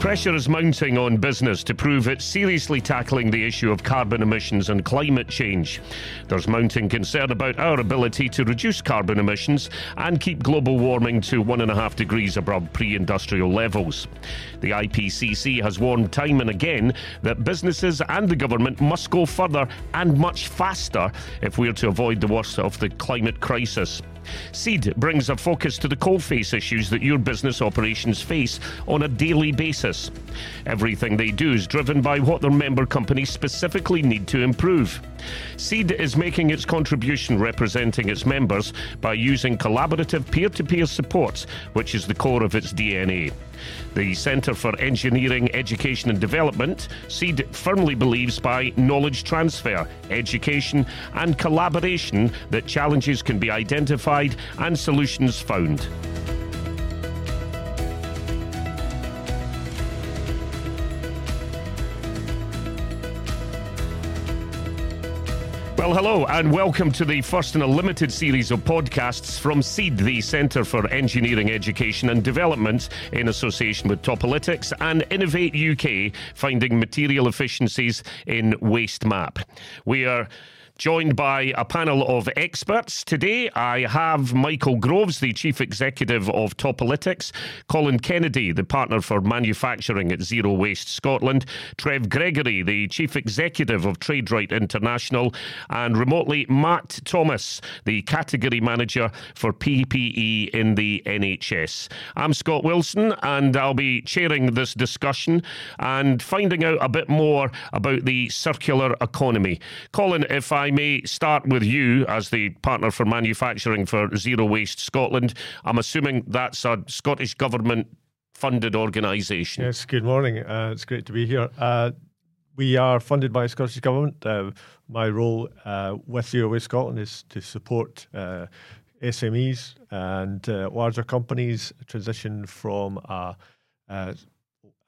Pressure is mounting on business to prove it's seriously tackling the issue of carbon emissions and climate change. There's mounting concern about our ability to reduce carbon emissions and keep global warming to 1.5 degrees above pre industrial levels. The IPCC has warned time and again that businesses and the government must go further and much faster if we're to avoid the worst of the climate crisis. CeeD brings a focus to the coalface issues that your business operations face on a daily basis. Everything they do is driven by what their member companies specifically need to improve. CeeD is making its contribution representing its members by using collaborative peer to peer support, which is the core of its DNA. The Centre for Engineering, Education and Development, CeeD firmly believes by knowledge transfer, education, and collaboration that challenges can be identified and solutions found. Well, hello, and welcome to the first in a limited series of podcasts from CeeD, the Centre for Engineering, Education and Development, in association with Topolytics and Innovate UK, finding material efficiencies in waste map. We are joined by a panel of experts. Today, I have Michael Groves, the Chief Executive of Topolytics, Colin Kennedy, the Partner for Manufacturing at Zero Waste Scotland, Trev Gregory, the Chief Executive of TradeRight International, and remotely Matt Thomas, the Category Manager for PPE in the NHS. I'm Scott Wilson, and I'll be chairing this discussion and finding out a bit more about the circular economy. Colin, if I I may start with you as the partner for manufacturing for Zero Waste Scotland. I'm assuming that's a Scottish Government funded organisation. Yes, good morning. Uh, it's great to be here. Uh, we are funded by the Scottish Government. Uh, my role uh, with Zero Waste Scotland is to support uh, SMEs and uh, larger companies transition from a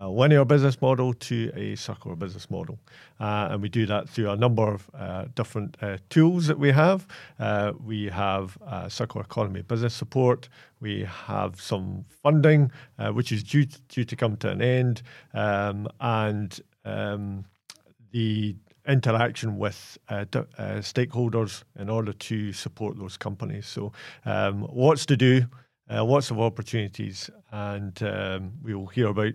a linear business model to a circular business model. Uh, and we do that through a number of uh, different uh, tools that we have. Uh, we have uh, circular economy business support. We have some funding, uh, which is due, due to come to an end. Um, and um, the interaction with uh, d- uh, stakeholders in order to support those companies. So, um, lots to do, uh, lots of opportunities, and um, we will hear about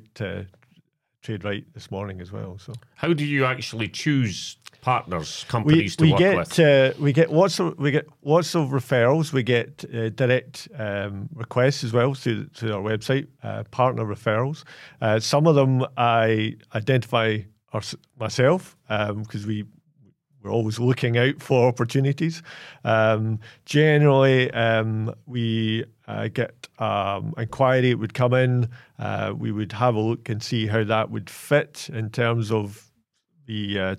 uh, TradeRight this morning as well. So, how do you actually choose partners, companies we, to we work get, with? Uh, we get lots of we get lots of referrals. We get uh, direct um, requests as well through, through our website, uh, partner referrals. Uh, some of them I identify our, myself because um, we we're always looking out for opportunities. Um, generally, um, we uh, get um, inquiry, it would come in, uh, we would have a look and see how that would fit in terms of the uh,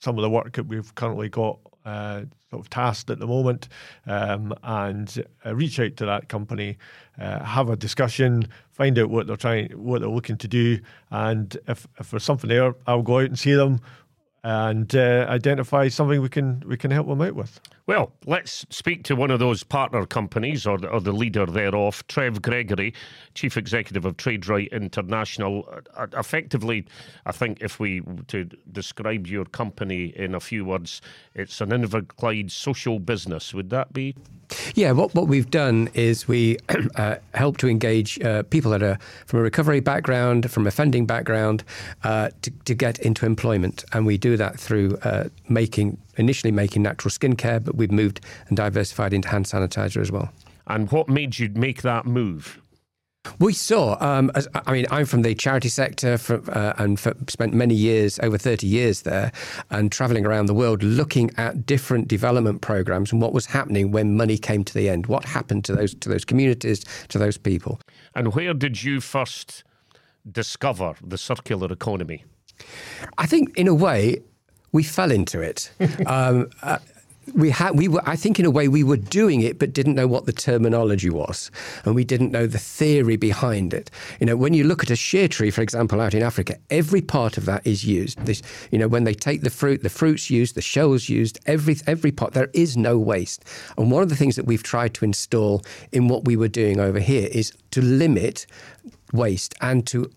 some of the work that we've currently got uh, sort of tasked at the moment, um, and uh, reach out to that company, uh, have a discussion, find out what they're trying, what they're looking to do, and if, if there's something there, I'll go out and see them and uh, identify something we can we can help them out with. Well, let's speak to one of those partner companies or the, or the leader thereof, Trev Gregory, Chief Executive of TradeRight International. Uh, effectively, I think if we to describe your company in a few words, it's an Inverclyde social business. Would that be? Yeah, what, what we've done is we uh, help to engage uh, people that are from a recovery background, from a funding background, uh, to, to, get into employment. And we do that through uh, making, initially making natural skincare, but we've moved and diversified into hand sanitizer as well. And what made you make that move? We saw. Um, as, I mean, I'm from the charity sector for, uh, and for, spent many years, over 30 years there, and traveling around the world looking at different development programs and what was happening when money came to the end. What happened to those to those communities, to those people? And where did you first discover the circular economy? I think, in a way, we fell into it. um, uh, we had we were I think in a way we were doing it but didn't know what the terminology was and we didn't know the theory behind it. You know when you look at a shea tree for example out in Africa every part of that is used. This you know when they take the fruit the fruits used the shells used every every part there is no waste. And one of the things that we've tried to install in what we were doing over here is to limit waste and to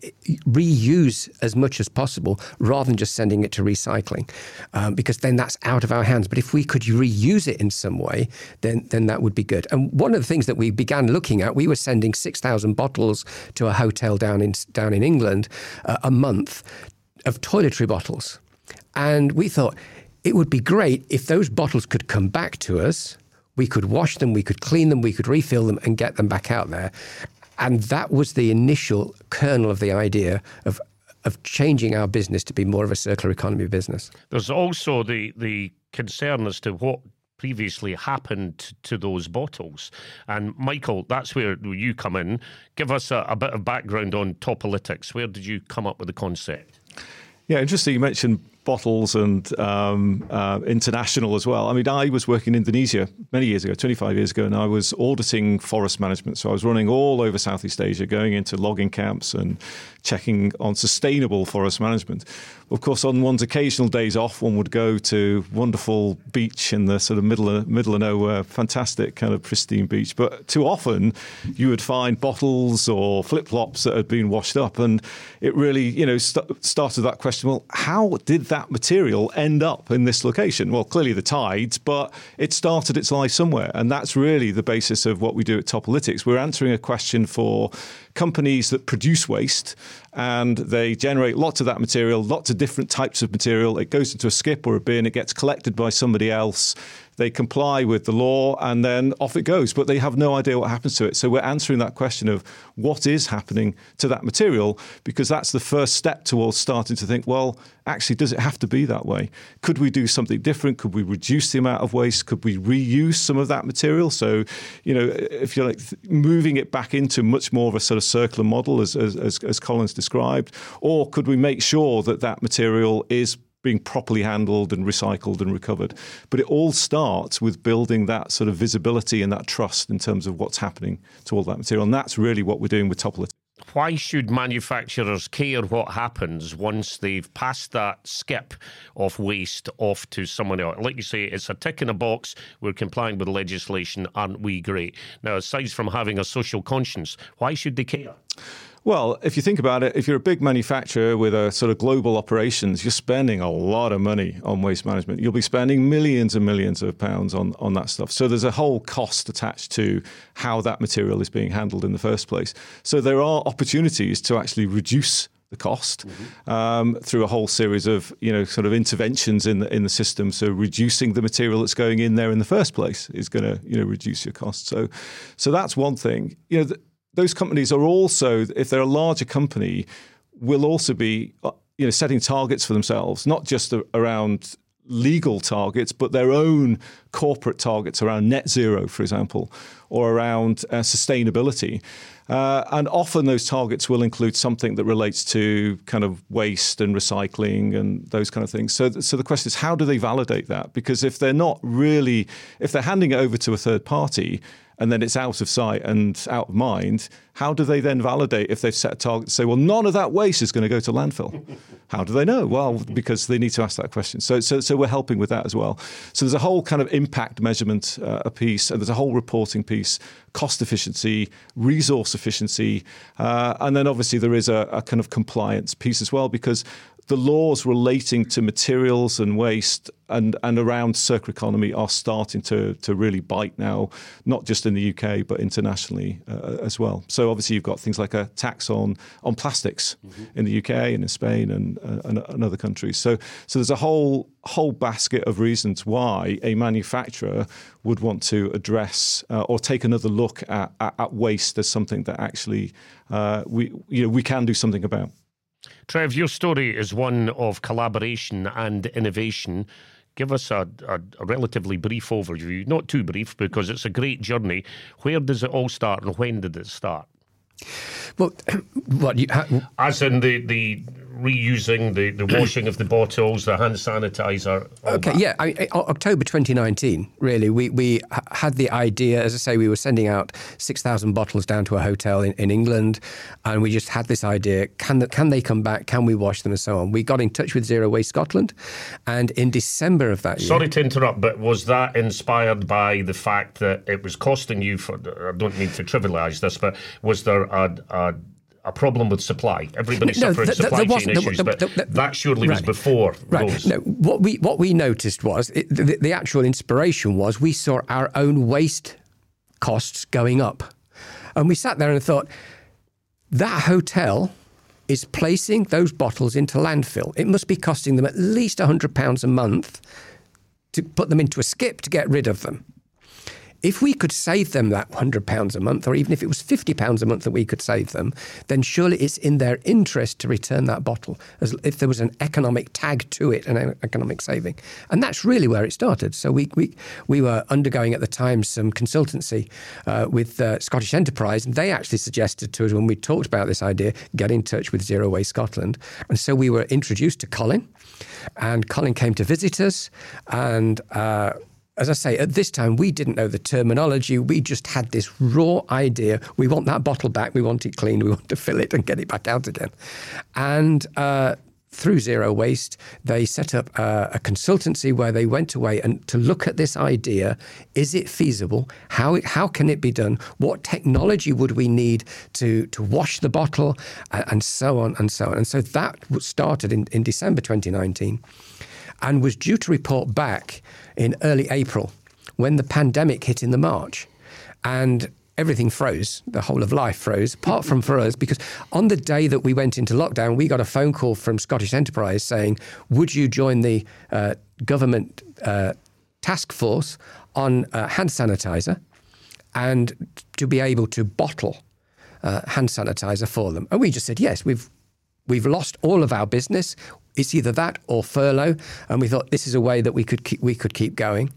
reuse as much as possible rather than just sending it to recycling, um, because then that's out of our hands. But if we could reuse it in some way, then then that would be good. And one of the things that we began looking at, we were sending six thousand bottles to a hotel down in down in England uh, a month of toiletry bottles, and we thought it would be great if those bottles could come back to us. We could wash them, we could clean them, we could refill them and get them back out there. And that was the initial kernel of the idea of of changing our business to be more of a circular economy business. There's also the the concern as to what previously happened to those bottles. And Michael, that's where you come in. Give us a, a bit of background on Topolytics. Where did you come up with the concept? Yeah, interesting. You mentioned bottles and um, uh, international as well. I mean, I was working in Indonesia many years ago, 25 years ago, and I was auditing forest management. So I was running all over Southeast Asia, going into logging camps and checking on sustainable forest management. Of course, on one's occasional days off, one would go to wonderful beach in the sort of middle of, middle of nowhere, fantastic kind of pristine beach. But too often, you would find bottles or flip flops that had been washed up, and it really, you know, st- started that question. Well, how did that material end up in this location? Well, clearly the tides, but it started its life somewhere, and that's really the basis of what we do at Topolytics. We're answering a question for companies that produce waste and they generate lots of that material, lots of different types of material. It goes into a skip or a bin, it gets collected by somebody else. They comply with the law and then off it goes, but they have no idea what happens to it. So we're answering that question of what is happening to that material because that's the first step towards starting to think, well, actually, does it have to be that way? Could we do something different? Could we reduce the amount of waste? Could we reuse some of that material? So, you know, if you're like moving it back into much more of a sort of circular model, as, as, as Colin's described, or could we make sure that that material is being properly handled and recycled and recovered. But it all starts with building that sort of visibility and that trust in terms of what's happening to all that material. And that's really what we're doing with Topolytics. Why should manufacturers care what happens once they've passed that skip of waste off to someone else? Like you say, it's a tick in a box. We're complying with legislation. Aren't we great? Now, aside from having a social conscience, why should they care? Well, if you think about it, if you're a big manufacturer with a sort of global operations, you're spending a lot of money on waste management. You'll be spending millions and millions of pounds on, on that stuff. So there's a whole cost attached to how that material is being handled in the first place. So there are opportunities to actually reduce the cost mm-hmm. um, through a whole series of you know sort of interventions in the in the system. So reducing the material that's going in there in the first place is going to you know reduce your cost. So so that's one thing. You know. The, those companies are also, if they're a larger company, will also be uh, you know setting targets for themselves, not just around legal targets, but their own corporate targets around net zero, for example, or around uh, sustainability. Uh, and often those targets will include something that relates to kind of waste and recycling and those kind of things. So, so the question is, how do they validate that? Because if they're not really, if they're handing it over to a third party, and then it's out of sight and out of mind, how do they then validate if they've set a target to say, well, none of that waste is going to go to landfill? how do they know? Well, because they need to ask that question. So, so, so we're helping with that as well. So there's a whole kind of impact measurement uh, a piece, and there's a whole reporting piece, cost efficiency, resource efficiency, uh, and then obviously there is a, a kind of compliance piece as well because the laws relating to materials and waste and, and around circular economy are starting to, to really bite now, not just in the UK, but internationally uh, as well. So obviously you've got things like a tax on, on plastics mm-hmm. in the UK and in Spain and, uh, and, and, other countries. So, so there's a whole, whole basket of reasons why a manufacturer would want to address uh, or take another look at, at, at, waste as something that actually uh, we, you know, we can do something about. Trev, your story is one of collaboration and innovation. Give us a, a, a, relatively brief overview, not too brief because it's a great journey. Where does it all start and when did it start? Well, what you, ha- as in the the reusing the, the washing of the bottles, the hand sanitizer. Okay, that. yeah. I, October 2019, really, we, we had the idea, as I say, we were sending out 6,000 bottles down to a hotel in, in England, and we just had this idea can, the, can they come back? Can we wash them? And so on. We got in touch with Zero Waste Scotland, and in December of that year. Sorry to interrupt, but was that inspired by the fact that it was costing you for, I don't mean to trivialize this, but was there a, a a problem with supply. Everybody no, suffered supply chain issues, but that surely right. was before right. Rose. No, what we what we noticed was it, the, the actual inspiration was we saw our own waste costs going up, and we sat there and thought that hotel is placing those bottles into landfill. It must be costing them at least £100 a month to put them into a skip to get rid of them. If we could save them that £100 a month, or even if it was £50 a month that we could save them, then surely it's in their interest to return that bottle, as if there was an economic tag to it, an economic saving. And that's really where it started. So we, we, we were undergoing at the time some consultancy uh, with uh, Scottish Enterprise, and they actually suggested to us when we talked about this idea, get in touch with Zero Waste Scotland. And so we were introduced to Colin, and Colin came to visit us, and uh, as I say, at this time, we didn't know the terminology. We just had this raw idea. We want that bottle back. We want it clean. We want to fill it and get it back out again. And uh, through Zero Waste, they set up a, a, consultancy where they went away and to look at this idea: is it feasible? How how can it be done? What technology would we need to to wash the bottle, and so on and so on. And so that started in, in December 2019 and was due to report back in early April when the pandemic hit in the March. And everything froze, the whole of life froze, apart from for us, because on the day that we went into lockdown, we got a phone call from Scottish Enterprise saying, Would you join the uh, government uh, task force on uh, hand sanitizer and to be able to bottle uh, hand sanitizer for them? And we just said, Yes, we've we've lost all of our business. It's either that or furlough, and we thought this is a way that we could keep, we could keep going.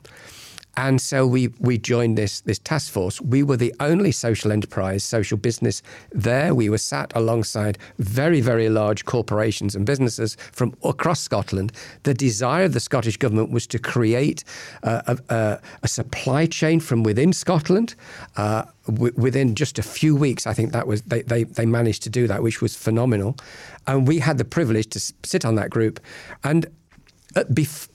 And so we we joined this this task force. We were the only social enterprise, social business there. We were sat alongside very very large corporations and businesses from across Scotland. The desire of the Scottish government was to create a, a, a supply chain from within Scotland. Uh, w- within just a few weeks, I think that was they, they they managed to do that, which was phenomenal. And we had the privilege to sit on that group and uh,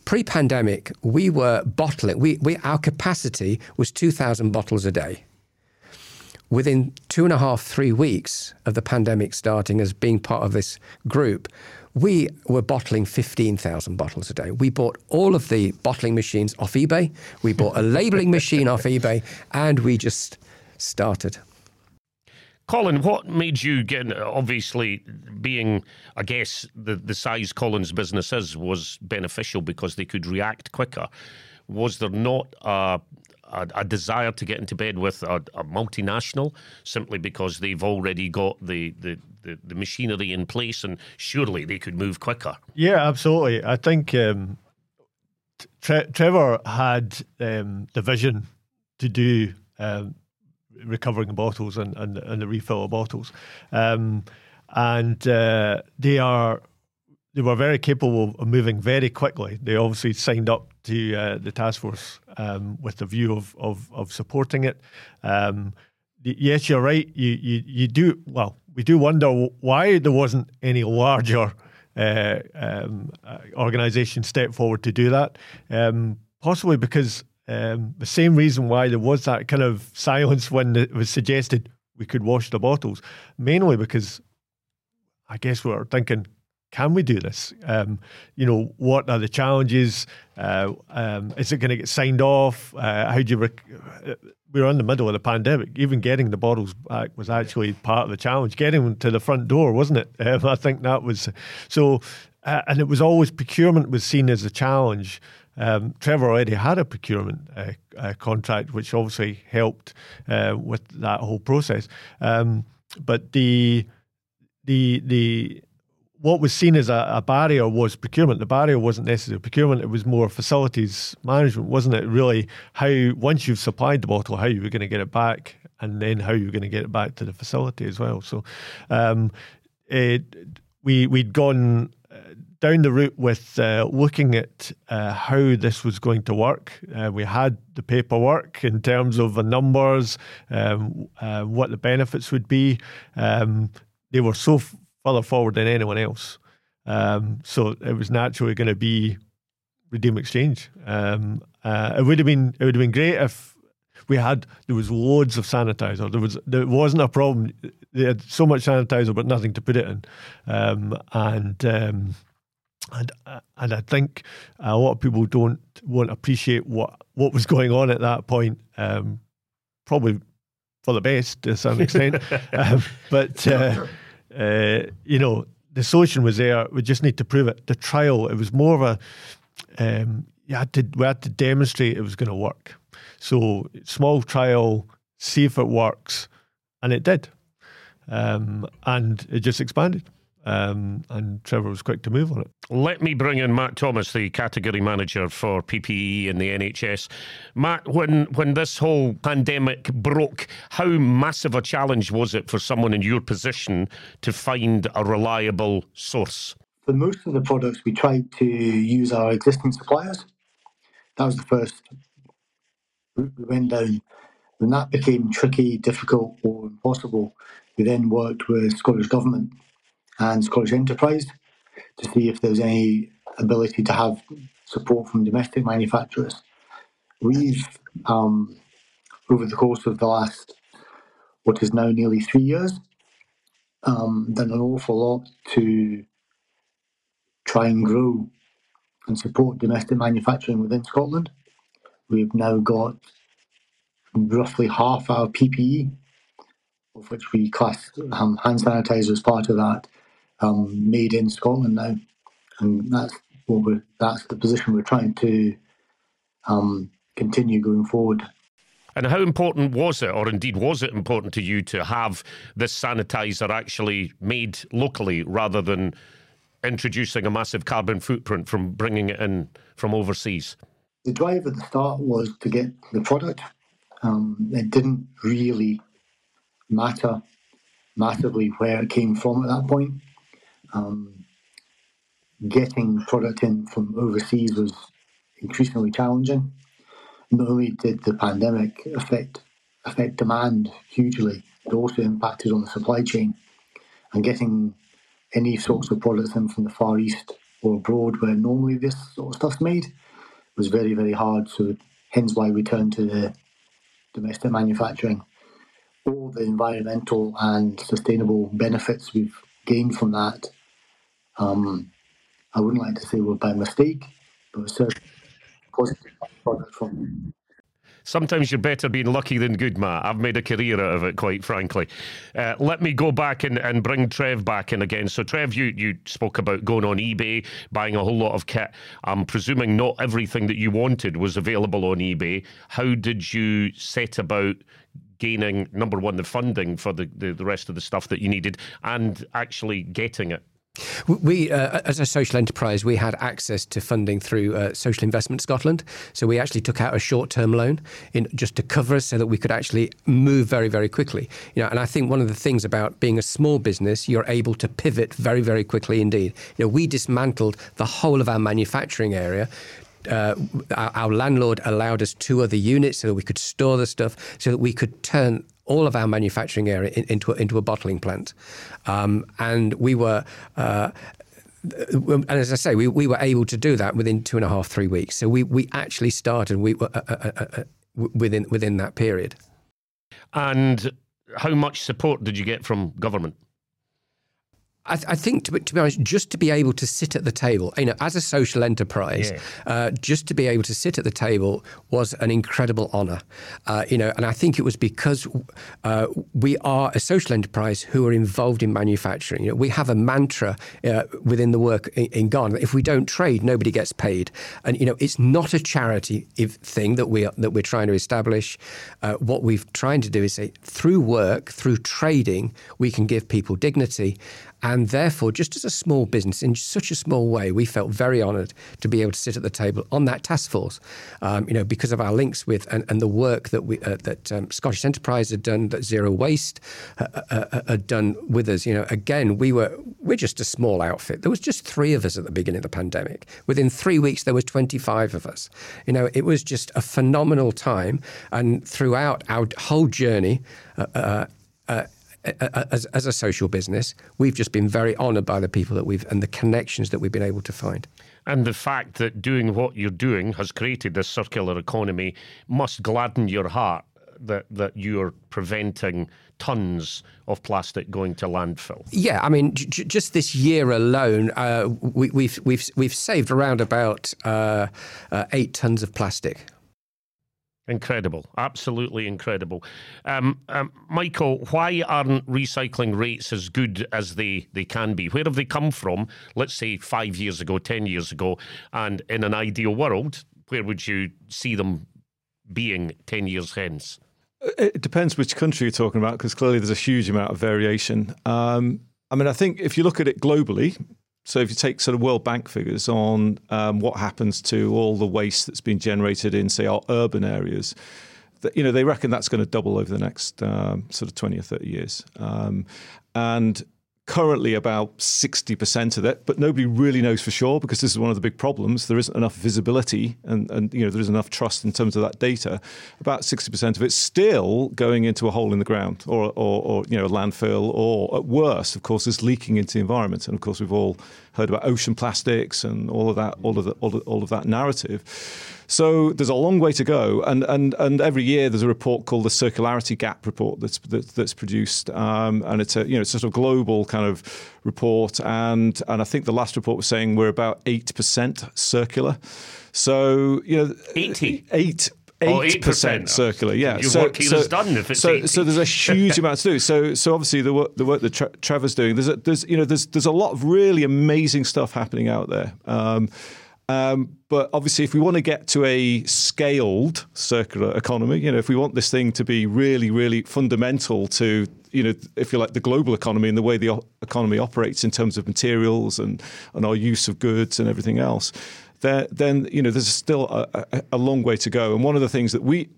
pre-pandemic, we were bottling. We, we our capacity was two thousand bottles a day. Within two and a half, three weeks of the pandemic starting, as being part of this group, we were bottling 15,000 bottles a day. We bought all of the bottling machines off eBay. We bought a labeling machine off eBay, and we just started. Colin, what made you get? Obviously, being, I guess, the, the size Colin's business is was beneficial because they could react quicker. Was there not a, a, a desire to get into bed with a, a, multinational simply because they've already got the, the, the, the, machinery in place and surely they could move quicker? Yeah, absolutely. I think um, Tre- Trevor had um, the vision to do. Um, recovering bottles and, and, and the refill of bottles. Um, and uh, they are they were very capable of moving very quickly. They obviously signed up to uh, the task force um, with the view of of, of supporting it. Um, yes, you're right. You, you you do well. We do wonder why there wasn't any larger uh, um, uh, organisation step forward to do that. Um, possibly because um, the same reason why there was that kind of silence when it was suggested we could wash the bottles, mainly because I guess we were thinking, can we do this? Um, you know, what are the challenges? Uh, um, is it going to get signed off? Uh, how do you? Rec- uh, we were in the middle of the pandemic. Even getting the bottles back was actually part of the challenge. Getting them to the front door, wasn't it? Um, I think that was so. Uh, and it was always procurement was seen as a challenge. Um, Trevor already had a procurement uh, uh, contract, which obviously helped uh, with that whole process. Um, but the the the what was seen as a, a, barrier was procurement. The barrier wasn't necessarily procurement; it was more facilities management, wasn't it? Really, how once you've supplied the bottle, how you were going to get it back, and then how you were going to get it back to the facility as well. So, um, it, we we'd gone down the route with uh, looking at uh, how this was going to work. Uh, we had the paperwork in terms of the numbers, um, uh, what the benefits would be. Um, they were so further forward than anyone else. Um, so it was naturally going to be Redeem Exchange. Um, uh, it would have been it would have been great if we had there was loads of sanitizer. There was there wasn't a problem. they had so much sanitizer but nothing to put it in, um, and. Um, and and I think a lot of people don't won't appreciate what what was going on at that point. Um, probably for the best to some extent, um, but uh, uh, you know the solution was there. We just need to prove it. The trial it was more of a um, you had to we had to demonstrate it was going to work. So small trial, see if it works, and it did, um, and it just expanded. Um, and Trevor was quick to move on it. Let me bring in Matt Thomas, the category manager for PPE in the NHS. Matt, when when this whole pandemic broke, how massive a challenge was it for someone in your position to find a reliable source? For most of the products, we tried to use our existing suppliers. That was the first route we went down. When that became tricky, difficult, or impossible, we then worked with Scottish Government and Scottish Enterprise to see if there's any ability to have support from domestic manufacturers. We've, um, over the course of the last, what is now nearly three years, um, done an awful lot to try and grow and support domestic manufacturing within Scotland. We've now got roughly half our PPE, of which we class um, hand sanitizer as part of that, um, made in Scotland now, and that's what we're that's the position we're trying to um, continue going forward. And how important was it, or indeed was it important to you to have this sanitizer actually made locally rather than introducing a massive carbon footprint from bringing it in from overseas? The drive at the start was to get the product. Um, it didn't really matter massively where it came from at that point Um, getting product in from overseas was increasingly challenging. Not only did the pandemic affect affect demand hugely, it also impacted on the supply chain and getting any sorts of products in from the Far East or abroad where normally this sort of stuff's made was very, very hard. So hence why we turned to the domestic manufacturing. All the environmental and sustainable benefits we've gained from that um, I wouldn't like to say were by mistake, but positive product from Sometimes you're better being lucky than good, Matt. I've made a career out of it, quite frankly. Uh, let me go back and, and bring Trev back in again. So, Trev, you, you spoke about going on eBay, buying a whole lot of kit. I'm presuming not everything that you wanted was available on eBay. How did you set about gaining, number one, the funding for the, the, the rest of the stuff that you needed and actually getting it? We, uh, as a social enterprise, we had access to funding through uh, Social Investment Scotland. So we actually took out a short-term loan in just to cover us, so that we could actually move very, very quickly. You know, and I think one of the things about being a small business, you're able to pivot very, very quickly indeed. You know, we dismantled the whole of our manufacturing area uh, our, our, landlord allowed us two other units so that we could store the stuff, so that we could turn all of our manufacturing area in, into, a, into a bottling plant. Um, and we were. Uh, and as I say, we, we were able to do that within two and a half, three weeks. So we, we actually started we uh, uh, uh, uh within within that period. And how much support did you get from government? I, th- I, think, to, to, be honest, just to be able to sit at the table, you know, as a social enterprise, yeah. uh, just to be able to sit at the table was an incredible honour. Uh, you know, and I think it was because uh, we are a social enterprise who are involved in manufacturing. You know, we have a mantra uh, within the work in, in Ghana: if we don't trade, nobody gets paid. And you know, it's not a charity thing that we are, that we're trying to establish. Uh, what we're trying to do is say, through work, through trading, we can give people dignity. And therefore, just as a small business, in such a small way, we felt very honoured to be able to sit at the table on that task force. Um, you know, because of our links with and, and the work that we uh, that um, Scottish Enterprise had done, that Zero Waste uh, uh, uh, had done with us. You know, again, we were we're just a small outfit. There was just three of us at the beginning of the pandemic. Within three weeks, there was 25 of us. You know, it was just a phenomenal time, and throughout our whole journey. Uh, uh as, as a social business, we've just been very honoured by the people that we've and the connections that we've been able to find. And the fact that doing what you're doing has created this circular economy must gladden your heart that that you're preventing tons of plastic going to landfill. Yeah, I mean, j- just this year alone, uh, we, we've we've we've saved around about uh, uh, eight tons of plastic. Incredible, absolutely incredible. Um, um, Michael, why aren't recycling rates as good as they, they can be? Where have they come from, let's say five years ago, 10 years ago? And in an ideal world, where would you see them being 10 years hence? It depends which country you're talking about, because clearly there's a huge amount of variation. Um, I mean, I think if you look at it globally, so if you take sort of World Bank figures on um, what happens to all the waste that's been generated in, say, our urban areas, you know, they reckon that's going to double over the next um, sort of 20 or 30 years. Um, and currently about 60% of it, but nobody really knows for sure because this is one of the big problems. There isn't enough visibility and, and you know there isn't enough trust in terms of that data. About 60% of it's still going into a hole in the ground or, or, or you know a landfill or at worst, of course, is leaking into the environment. And of course, we've all heard about ocean plastics and all of that, all of the, all of, all of that narrative. So there's a long way to go, and and and every year there's a report called the Circularity Gap Report that's that, that's produced, um, and it's a you know it's a sort of global kind of report, and and I think the last report was saying we're about eight percent circular. So you know, eighty eight eight percent circular. Yeah, so, here so, done if it's so, 80. so there's a huge amount to do. So so obviously the work the work that Tre- Trevor's doing, there's a, there's you know there's there's a lot of really amazing stuff happening out there. Um, um, but obviously, if we want to get to a scaled circular economy, you know, if we want this thing to be really, really fundamental to, you know, if you like, the global economy and the way the o- economy operates in terms of materials and, and our use of goods and everything else, then, then you know, there's still a, a, long way to go. And one of the things that we,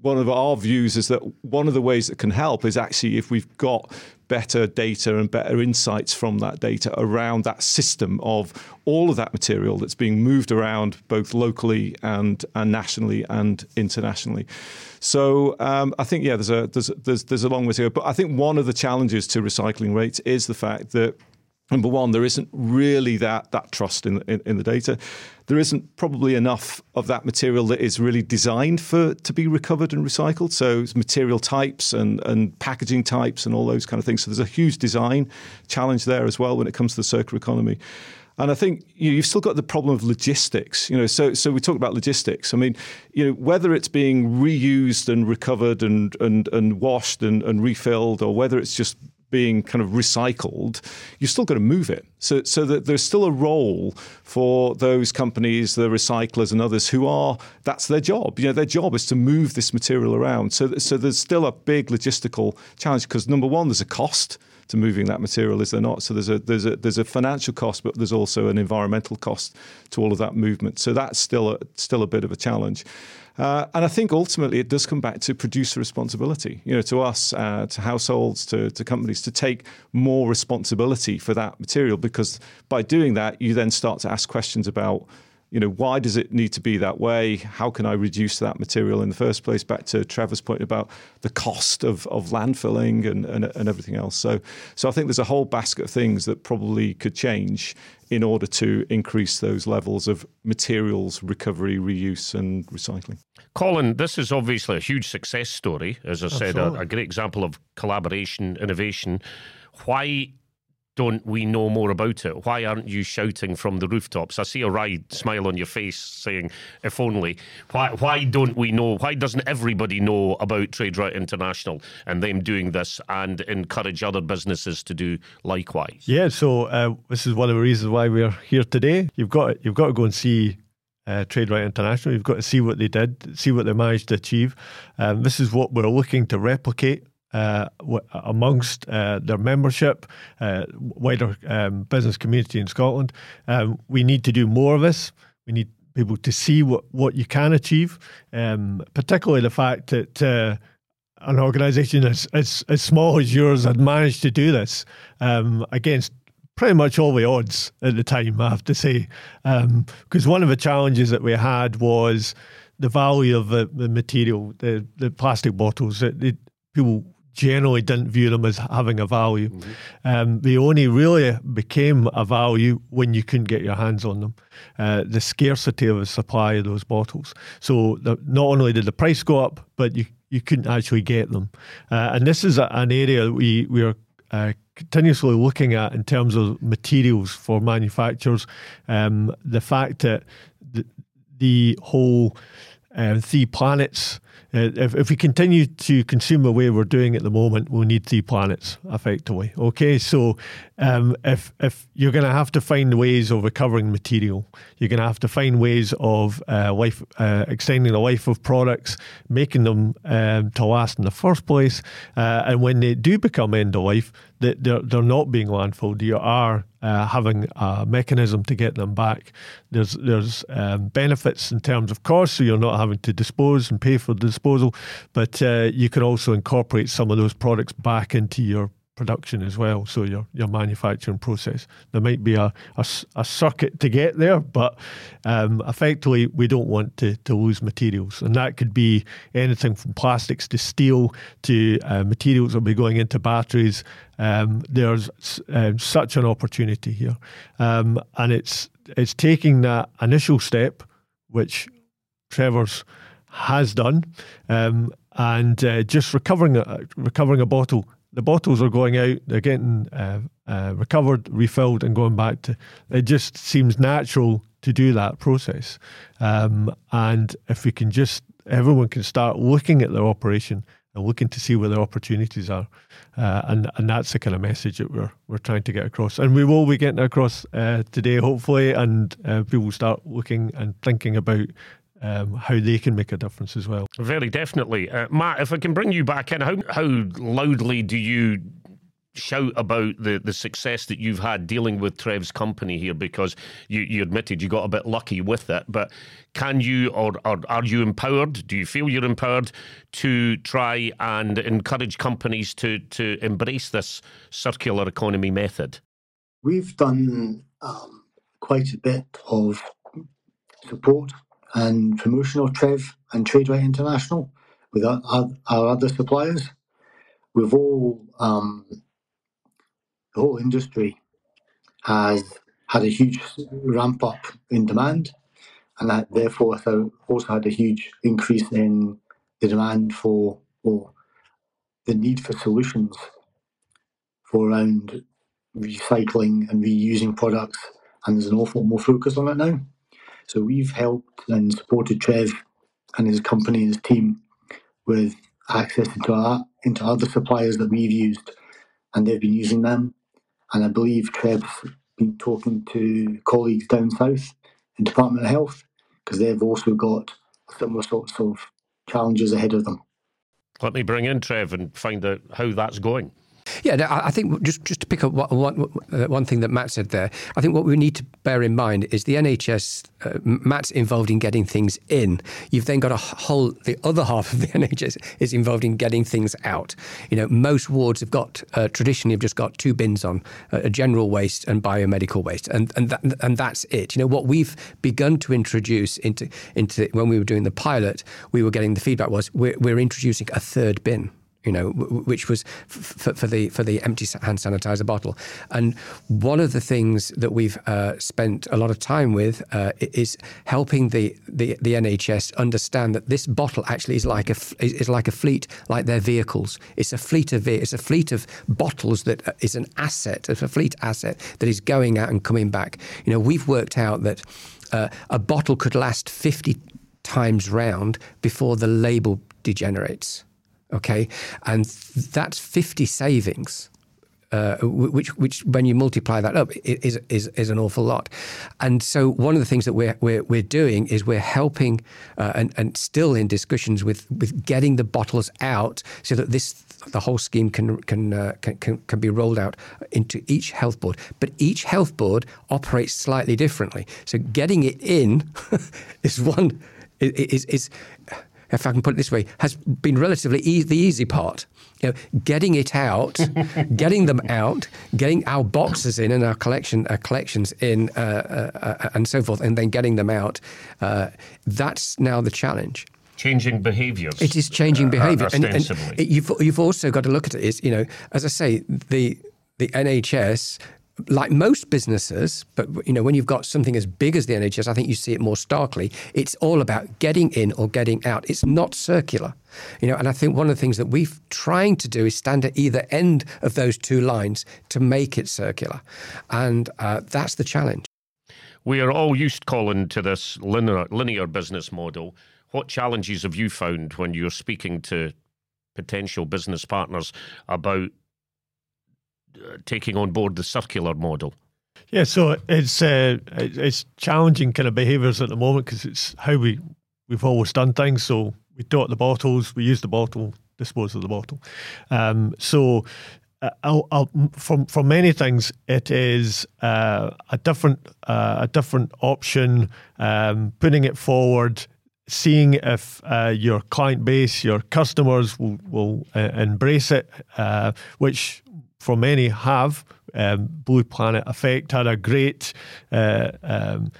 one of our views is that one of the ways that can help is actually if we've got better data and better insights from that data around that system of all of that material that's being moved around both locally and, and nationally and internationally. So um, I think yeah, there's a there's, there's there's a long way to go. But I think one of the challenges to recycling rates is the fact that number one, there isn't really that that trust in, in, in the data. There isn't probably enough of that material that is really designed for to be recovered and recycled. So material types and and packaging types and all those kind of things. So there's a huge design challenge there as well when it comes to the circular economy. And I think you have still got the problem of logistics. You know, so so we talk about logistics. I mean, you know, whether it's being reused and recovered and and and washed and, and refilled, or whether it's just being kind of recycled, you've still got to move it. So, so that there's still a role for those companies, the recyclers and others who are that's their job. You know, their job is to move this material around. So, so there's still a big logistical challenge because number one, there's a cost to moving that material, is there not? So there's a there's a there's a financial cost, but there's also an environmental cost to all of that movement. So that's still a, still a bit of a challenge. Uh, and I think ultimately it does come back to producer responsibility, you know, to us, uh, to households, to, to companies, to take more responsibility for that material. Because by doing that, you then start to ask questions about, you know, why does it need to be that way? How can I reduce that material in the first place? Back to Trevor's point about the cost of, of landfilling and, and, and everything else. So, so I think there's a whole basket of things that probably could change in order to increase those levels of materials recovery, reuse, and recycling. Colin, this is obviously a huge success story. As I said, a, a great example of collaboration, innovation. Why don't we know more about it? Why aren't you shouting from the rooftops? I see a wide smile on your face saying, if only. Why, why don't we know? Why doesn't everybody know about Trade Right International and them doing this and encourage other businesses to do likewise? Yeah, so uh, this is one of the reasons why we're here today. You've got you've got to go and see uh, Trade Right International. You've got to see what they did, see what they managed to achieve. Um, this is what we're looking to replicate. Uh, w- amongst uh, their membership, uh, wider um, business community in Scotland, um, we need to do more of this. We need people to see what, what you can achieve, um, particularly the fact that uh, an organisation as, as as small as yours had managed to do this um, against pretty much all the odds at the time. I have to say, because one of the challenges that we had was the value of the, the material, the the plastic bottles. It, people generally didn't view them as having a value. Um, they only really became a value when you couldn't get your hands on them. Uh, the scarcity of the supply of those bottles. So the, not only did the price go up, but you you couldn't actually get them. Uh, and this is a, an area that we we are uh, continuously looking at in terms of materials for manufacturers. Um, the fact that the, the whole um, three planets Uh, if, if we continue to consume the way we're doing at the moment, we'll need three planets effectively. Okay, so um, if if you're going to have to find ways of recovering material, you're going to have to find ways of uh, life uh, extending the life of products, making them um, to last in the first place, uh, and when they do become end of life, that they're, they're not being landfilled. You are uh, having a mechanism to get them back. There's there's um, benefits in terms of cost, so you're not having to dispose and pay for the disposal, but uh, you can also incorporate some of those products back into your production as well. So your your manufacturing process. There might be a, a, a circuit to get there, but um, effectively we don't want to, to lose materials, and that could be anything from plastics to steel to uh, materials that will be going into batteries. Um, there's uh, such an opportunity here, um, and it's it's taking that initial step, which Trevor's has done, um, and uh, just recovering a, recovering a bottle the bottles are going out, they're getting uh, uh, recovered, refilled, and going back to. It just seems natural to do that process. Um, and if we can just, everyone can start looking at their operation and looking to see where their opportunities are, uh, and and that's the kind of message that we're we're trying to get across, and we will be getting across uh, today, hopefully, and uh, people start looking and thinking about um, how they can make a difference as well. Very definitely. Uh, Matt, if I can bring you back in, how, how loudly do you shout about the, the success that you've had dealing with Trev's company here because you, you admitted you got a bit lucky with it. But can you or, or are you empowered? Do you feel you're empowered to try and encourage companies to, to embrace this circular economy method? We've done um, quite a bit of support and promotion of Trev and TradeRight International with our, our other suppliers. We've all, um, the whole industry has had a huge ramp up in demand, and that therefore also had a huge increase in the demand for or the need for solutions for around recycling and reusing products, and there's an awful lot more focus on it now. So we've helped and supported Trev and his company and his team with access into our, into other suppliers that we've used, and they've been using them. And I believe Trev's been talking to colleagues down south in Department of Health because they've also got similar sorts of challenges ahead of them. Let me bring in Trev and find out how that's going. Yeah, I think just just to pick up one, uh, one thing that Matt said there, I think what we need to bear in mind is the NHS. Uh, Matt's involved in getting things in. You've then got a whole the other half of the NHS is involved in getting things out. You know, most wards have got uh, traditionally have just got two bins on: uh, general waste and biomedical waste, and and that, and that's it. You know, what we've begun to introduce into into when we were doing the pilot, we were getting the feedback was we're, we're introducing a third bin you know, which was f- for the for the empty hand sanitizer bottle. And one of the things that we've uh, spent a lot of time with uh, is helping the, the, the NHS understand that this bottle actually is like a is like a fleet, like their vehicles. It's a fleet of it's a fleet of bottles that uh, an asset, it's a fleet asset that is going out and coming back. You know, we've worked out that uh, a bottle could last fifty times round before the label degenerates okay, and that's 50 savings. Uh, which, which, when you multiply that up, is, is is an awful lot. And so, one of the things that we're we're, we're doing is we're helping, uh, and and still in discussions with with getting the bottles out, so that this the whole scheme can can, uh, can, can can be rolled out into each health board. But each health board operates slightly differently. So, getting it in is one is is if I can put it this way, has been relatively e- the easy part. You know, getting it out, getting them out, getting our boxes in and our collection our collections in, uh, uh, uh, and so forth, and then getting them out. Uh, that's now the challenge changing behaviours. It is changing behaviour, and, and, you've you've also got to look at it. Is you know, as I say, the the NHS like most businesses, but you know, when you've got something as big as the NHS, I think you see it more starkly. It's all about getting in or getting out. It's not circular, you know. And I think one of the things that we're trying to do is stand at either end of those two lines to make it circular, and uh, that's the challenge. We are all used, Colin, to this linear, linear business model. What challenges have you found when you're speaking to potential business partners about taking on board the circular model? Yeah, so it's uh, it's challenging kind of behaviours at the moment because it's how we we've always done things. So we dot the bottles, we use the bottle, dispose of the bottle. Um, so uh, I'll, I'll, from from many things, it is uh, a different uh, a different option. Um, putting it forward, seeing if uh, your client base, your customers will will uh, embrace it, uh, which for many have. Um, Blue Planet Effect had a great. Uh, um,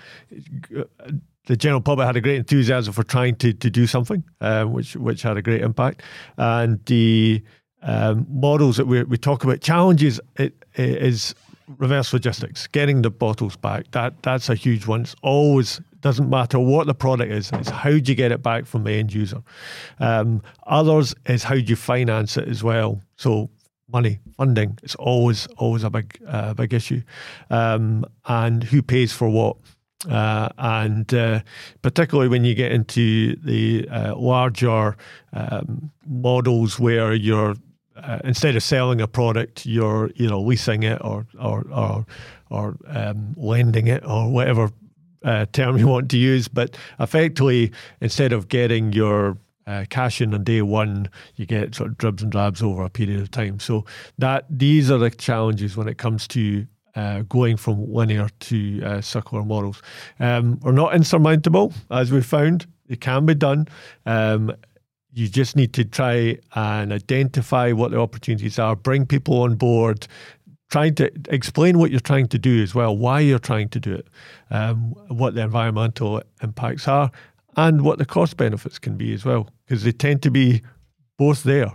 the general public had a great enthusiasm for trying to, to do something, uh, which which had a great impact, and the um, models that we, we talk about challenges it, it is reverse logistics, getting the bottles back. That that's a huge one. It's always doesn't matter what the product is. It's how do you get it back from the end user. Um, others is how do you finance it as well. So money, funding, it's always always a big uh, big issue, um, and who pays for what. Uh, and uh, particularly when you get into the uh, larger um, models where you're uh, instead of selling a product, you're you know leasing it or or or, or um, lending it or whatever uh, term you want to use. But effectively, instead of getting your uh, cash in on day one, you get sort of dribs and drabs over a period of time. So that these are the challenges when it comes to uh, going from linear to uh, circular models. Um, are not insurmountable, as we've found. It can be done. Um, you just need to try and identify what the opportunities are, bring people on board, trying to explain what you're trying to do as well, why you're trying to do it, um, what the environmental impacts are, and what the cost benefits can be as well, because they tend to be both there.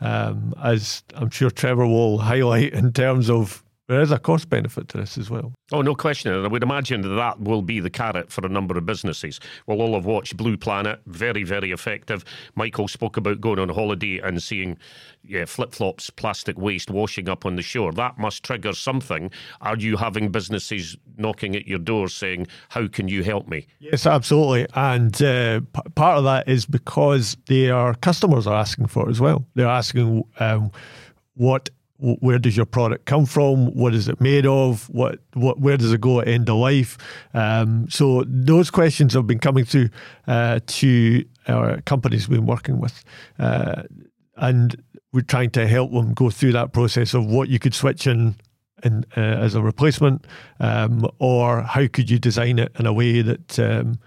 Um, as I'm sure Trevor will highlight in terms of there is a cost benefit to this as well. Oh, no question. And I would imagine that that will be the carrot for a number of businesses. We'll all have watched Blue Planet, very, very effective. Michael spoke about going on holiday and seeing yeah, flip flops, plastic waste washing up on the shore. That must trigger something. Are you having businesses knocking at your door saying, How can you help me? Yes, absolutely. And uh, p- part of that is because their customers are asking for it as well. They're asking, um, what where does your product come from? What is it made of? What, what where does it go at end of life? Um, so those questions have been coming through uh, to our companies we've been working with, uh, and we're trying to help them go through that process of what you could switch in. in uh, as a replacement, um, or how could you design it in a way that um,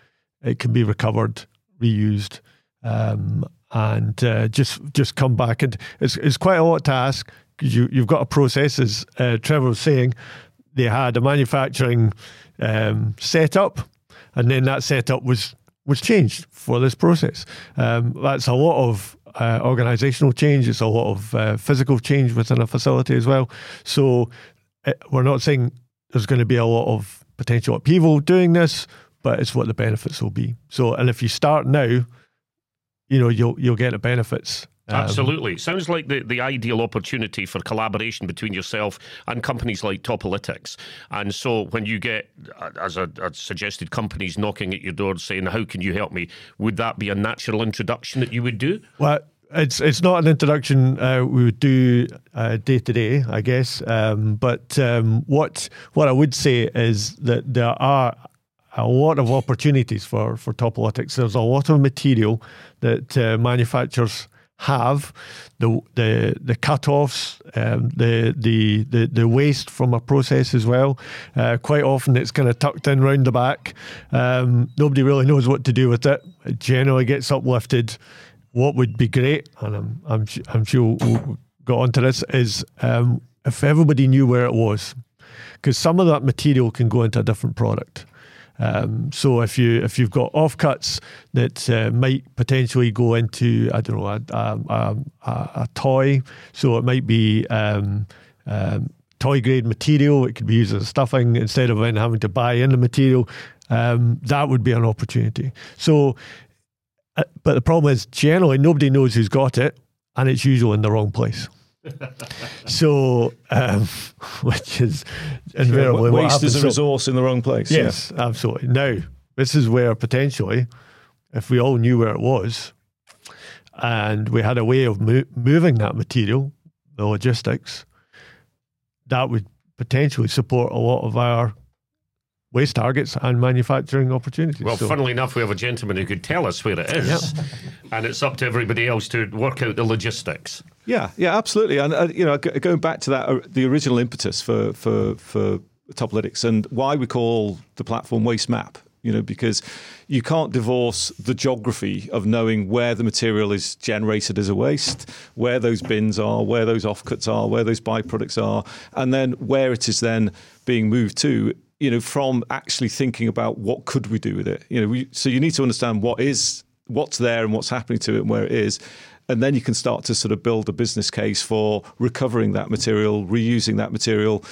it can be recovered, reused, um, and uh, just just come back and it's, it's quite a lot to ask you, you've got a process, as uh, Trevor was saying, they had a manufacturing um, setup, and then that setup was was changed for this process. Um, that's a lot of uh, organizational change. It's a lot of uh, physical change within a facility as well. So it, uh, we're not saying there's going to be a lot of potential upheaval doing this, but it's what the benefits will be. So, and if you start now, you know you'll you'll get the benefits um, Absolutely. Sounds like the, the ideal opportunity for collaboration between yourself and companies like Topolytics. And so when you get, uh, as I, I suggested, companies knocking at your door saying, How can you help me? Would that be a natural introduction that you would do? Well, it's it's not an introduction uh, we would do day to day, I guess. Um, but um, what what I would say is that there are a lot of opportunities for for Topolytics. There's a lot of material that uh, manufacturers have the the the cut-offs, um, the, the the the waste from a process as well. Uh, quite often, it's kind of tucked in round the back. Um, nobody really knows what to do with it. It generally gets uplifted. What would be great, and I'm I'm, I'm sure we'll go on to this, is um, if everybody knew where it was, because some of that material can go into a different product. Um, so if you if you've got offcuts that uh, might potentially go into I don't know a, a, a, a toy, so it might be um, um, toy grade material. It could be used as stuffing instead of then having to buy in the material. Um, that would be an opportunity. So, uh, but the problem is generally nobody knows who's got it, and it's usually in the wrong place. So, um, which is invariably yeah, waste is a resource in the wrong place. Yes, yeah. absolutely. Now, this is where potentially, if we all knew where it was, and we had a way of mo- moving that material, the logistics, that would potentially support a lot of our waste targets and manufacturing opportunities. Well, so. funnily enough, we have a gentleman who could tell us where it is, yep. and it's up to everybody else to work out the logistics. Yeah, yeah, absolutely. And uh, you know, going back to that, uh, the original impetus for for for Topolytics and why we call the platform Waste Map you know, because you can't divorce the geography of knowing where the material is generated as a waste, where those bins are, where those offcuts are, where those byproducts are, and then where it is then being moved to. You know, from actually thinking about what could we do with it. You know, we, so you need to understand what is what's there and what's happening to it and where it is, and then you can start to sort of build a business case for recovering that material, reusing that material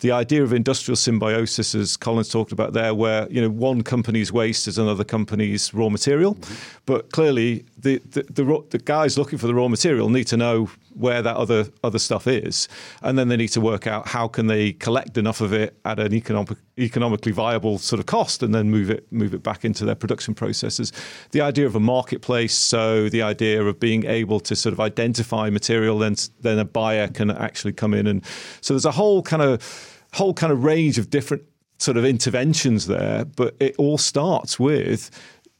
the idea of industrial symbiosis, as Colin's talked about there, where you know one company's waste is another company's raw material, mm-hmm. but clearly the, the the, the guys looking for the raw material need to know where that other other stuff is, and then they need to work out how can they collect enough of it at an economic, economically viable sort of cost, and then move it move it back into their production processes. The idea of a marketplace, so the idea of being able to sort of identify material, then then a buyer can actually come in, and so there's a whole kind of whole kind of range of different sort of interventions there, but it all starts with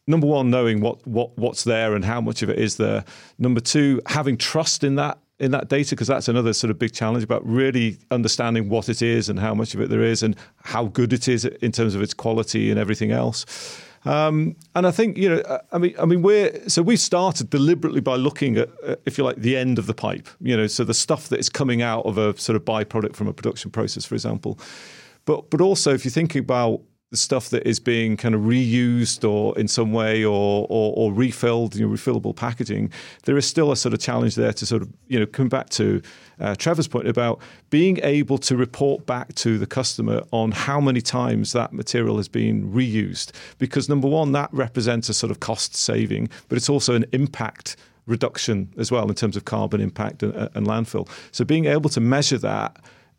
number one, knowing what what what's there and how much of it is there. Number two, having trust in that in that data because that's another sort of big challenge about really understanding what it is and how much of it there is and how good it is in terms of its quality and everything else. Um, and I think you know, I mean, I mean, we're so we started deliberately by looking at, uh, if you like, the end of the pipe. You know, so the stuff that is coming out of a sort of byproduct from a production process, for example. But but also, if you're thinking about stuff that is being kind of reused or in some way or or, or refilled, you know, refillable packaging, there is still a sort of challenge there to sort of you know come back to uh, Trevor's point about being able to report back to the customer on how many times that material has been reused. Because number one, that represents a sort of cost saving, but it's also an impact reduction as well in terms of carbon impact and, and landfill. So being able to measure that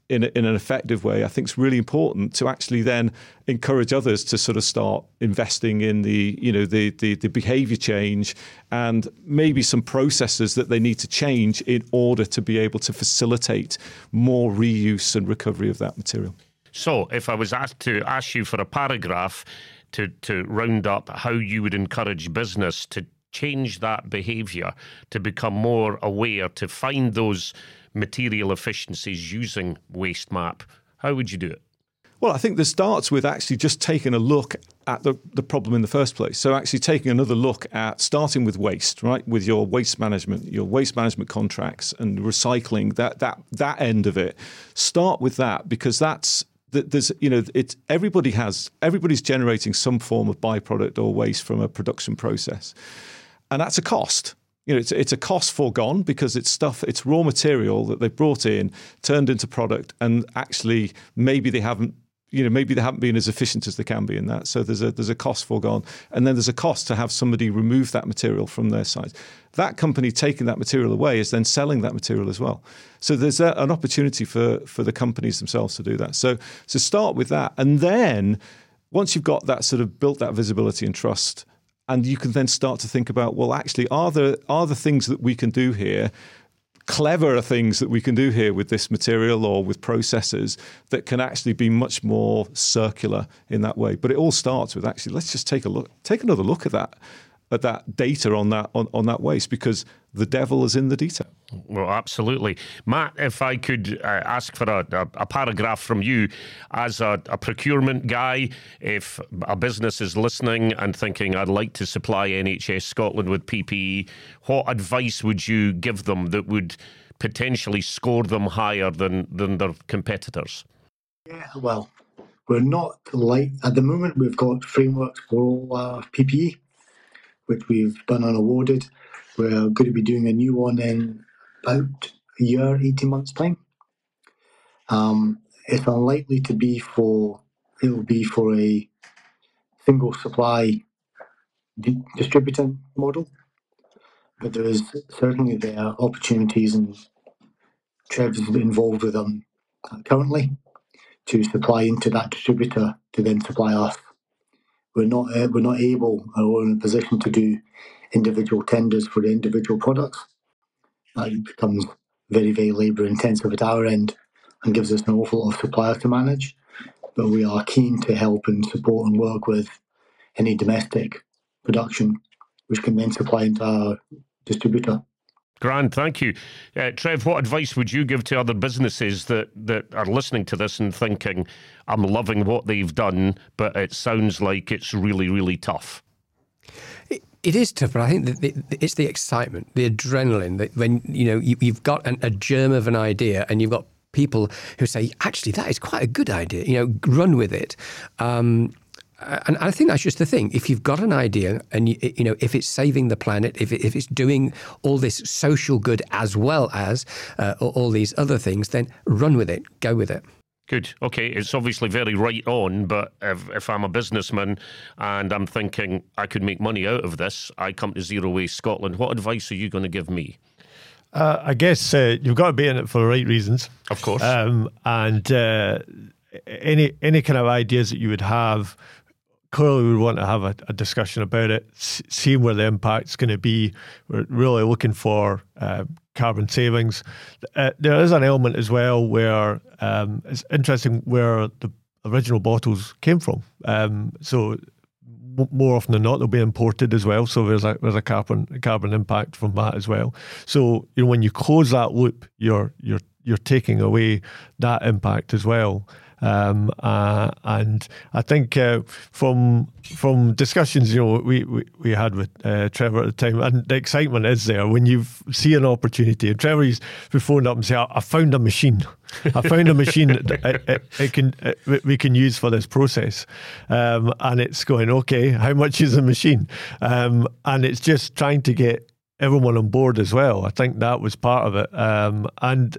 in, in an effective way, I think it's really important to actually then encourage others to sort of start investing in the, you know, the, the, the behavior change and maybe some processes that they need to change in order to be able to facilitate more reuse and recovery of that material. So, if I was asked to ask you for a paragraph to, to round up how you would encourage business to change that behavior, to become more aware, to find those material efficiencies using Waste Map, how would you do it? Well, I think this starts with actually just taking a look at the, the problem in the first place. So, actually taking another look at starting with waste, right? With your waste management, your waste management contracts and recycling, that, that, that end of it. Start with that because that's there's you know it's everybody has everybody's generating some form of byproduct or waste from a production process and that's a cost you know, it's, it's a cost foregone because it's stuff, it's raw material that they've brought in, turned into product, and actually maybe they haven't you know maybe they haven't been as efficient as they can be in that. So there's a there's a cost foregone. And then there's a cost to have somebody remove that material from their site. That company taking that material away is then selling that material as well. So there's a, an opportunity for for the companies themselves to do that. So so start with that. And then once you've got that sort of built that visibility and trust and you can then start to think about well actually are there are the things that we can do here cleverer things that we can do here with this material or with processes that can actually be much more circular in that way? But it all starts with actually let's just take a look take another look at that at that data on that on, on that waste because the devil is in the detail. Well, absolutely, Matt. If I could uh, ask for a, a, a, paragraph from you as a, a, procurement guy, if a business is listening and thinking, "I'd like to supply NHS Scotland with PPE," what advice would you give them that would potentially score them higher than than their competitors? Yeah, well, we're not like at the moment. We've got frameworks for all our PPE which we've been unawarded. We're going to be doing a new one in about a year, 18 months' time. Um, it's unlikely to be for it will be for a single supply di- distributor model, but there is certainly there are opportunities, and Trev's involved with them currently to supply into that distributor to then supply us. We're not uh, we're not able or in a position to do individual tenders for the individual products. That becomes very very labour intensive at our end and gives us an awful lot of suppliers to manage. But we are keen to help and support and work with any domestic production which can then supply into our distributor. Grand, thank you. Uh, Trev, what advice would you give to other businesses that, that are listening to this and thinking, I'm loving what they've done, but it sounds like it's really, really tough? It, it is tough, but I think the, it's the excitement, the adrenaline that when you know you, have got an, a germ of an idea and you've got people who say, actually, that is quite a good idea. You know, run with it. Um, and I think that's just the thing. If you've got an idea, and you, you know, if it's saving the planet, if, it, if it's doing all this social good as well as uh, all these other things, then run with it, go with it. Good. Okay. It's obviously very right on, but if, if, I'm a businessman and I'm thinking I could make money out of this, I come to Zero Waste Scotland. What advice are you going to give me? Uh, I guess uh, you've got to be in it for the right reasons, of course. Um, and uh, any any kind of ideas that you would have clearly we want to have a, a discussion about it, seeing where the impact's going to be. We're really looking for uh, carbon savings. Uh, there is an element as well where um, it's interesting where the original bottles came from. Um, so more often than not, they'll be imported as well. So there's a there's a carbon carbon impact from that as well. So you know when you close that loop, you're you're you're taking away that impact as well. Um, uh, and I think uh, from from discussions, you know, we, we, we had with uh, Trevor at the time, and the excitement is there when you see an opportunity. And Trevor used to phone up and say, "I, found a machine. I found a machine that it, it, it can it, we can use for this process." Um, and it's going, okay, how much is the machine? Um, and it's just trying to get everyone on board as well. I think that was part of it. Um, and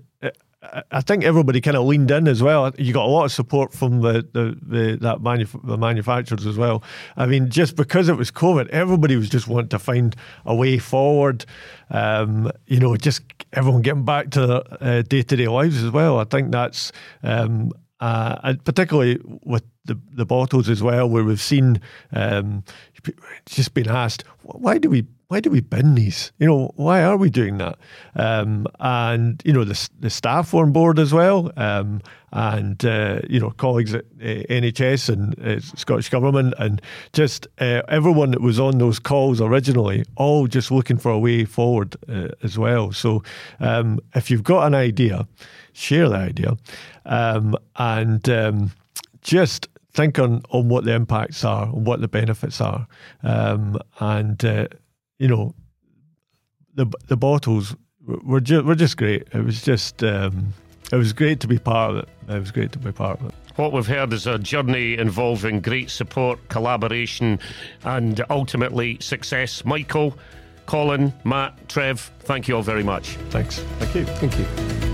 I think everybody kind of leaned in as well. You got a lot of support from the the, the that manuf- the manufacturers as well. I mean, just because it was COVID, everybody was just wanting to find a way forward. Um, you know, just everyone getting back to their day to day lives as well. I think that's um, uh, particularly with the the bottles as well, where we've seen um, just been asked, why do we why do we bin these? You know, why are we doing that? Um, and you know, the the staff were on board as well, um, and uh, you know, colleagues at uh, NHS and uh, Scottish Government, and just uh, everyone that was on those calls originally, all just looking for a way forward uh, as well. So, um, if you've got an idea, share the idea, um, and um, just think on, on what the impacts are, what the benefits are, um, and uh, you know, the the bottles were just were just great. It was just um, it was great to be part of it. It was great to be part of it. What we've heard is a journey involving great support, collaboration, and ultimately success. Michael, Colin, Matt, Trev, thank you all very much. Thanks. Thank you. Thank you.